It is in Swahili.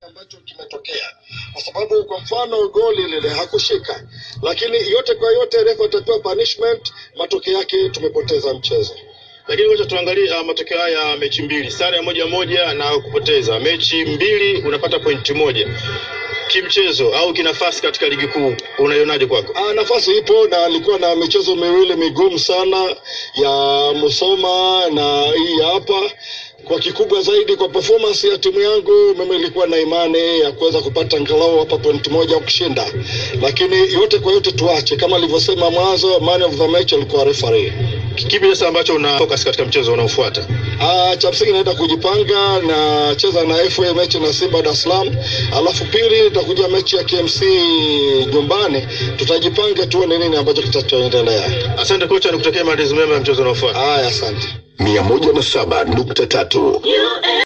ambacho kimetokea kwa sababu kwa mfano goli lile hakushika, lakini yote kwa yote refa atapewa punishment. Matokeo yake tumepoteza mchezo. Lakini ngoja tuangalie uh, matokeo haya ya mechi mbili, sare ya moja moja na kupoteza mechi mbili, unapata pointi moja. Kimchezo au kinafasi katika ligi kuu unaionaje kwako? Ah, nafasi ipo na alikuwa na michezo miwili migumu sana ya Musoma na hii hapa. Kwa kikubwa zaidi kwa performance ya timu yangu, mimi ilikuwa na imani ya kuweza kupata angalau hapa point moja au kushinda, lakini yote kwa yote tuache, kama alivyosema mwanzo, man of the match alikuwa referee. Kipi sasa ambacho una focus katika mchezo unaofuata? Ah, cha msingi naenda kujipanga na cheza na FA mechi na Simba Dar es Salaam. Alafu pili itakuja mechi ya KMC nyumbani. Tutajipanga tuone nini ambacho kitachoendelea. Asante kocha, nikutakia maandalizi mema ya mchezo unaofuata. Haya, asante. 107.3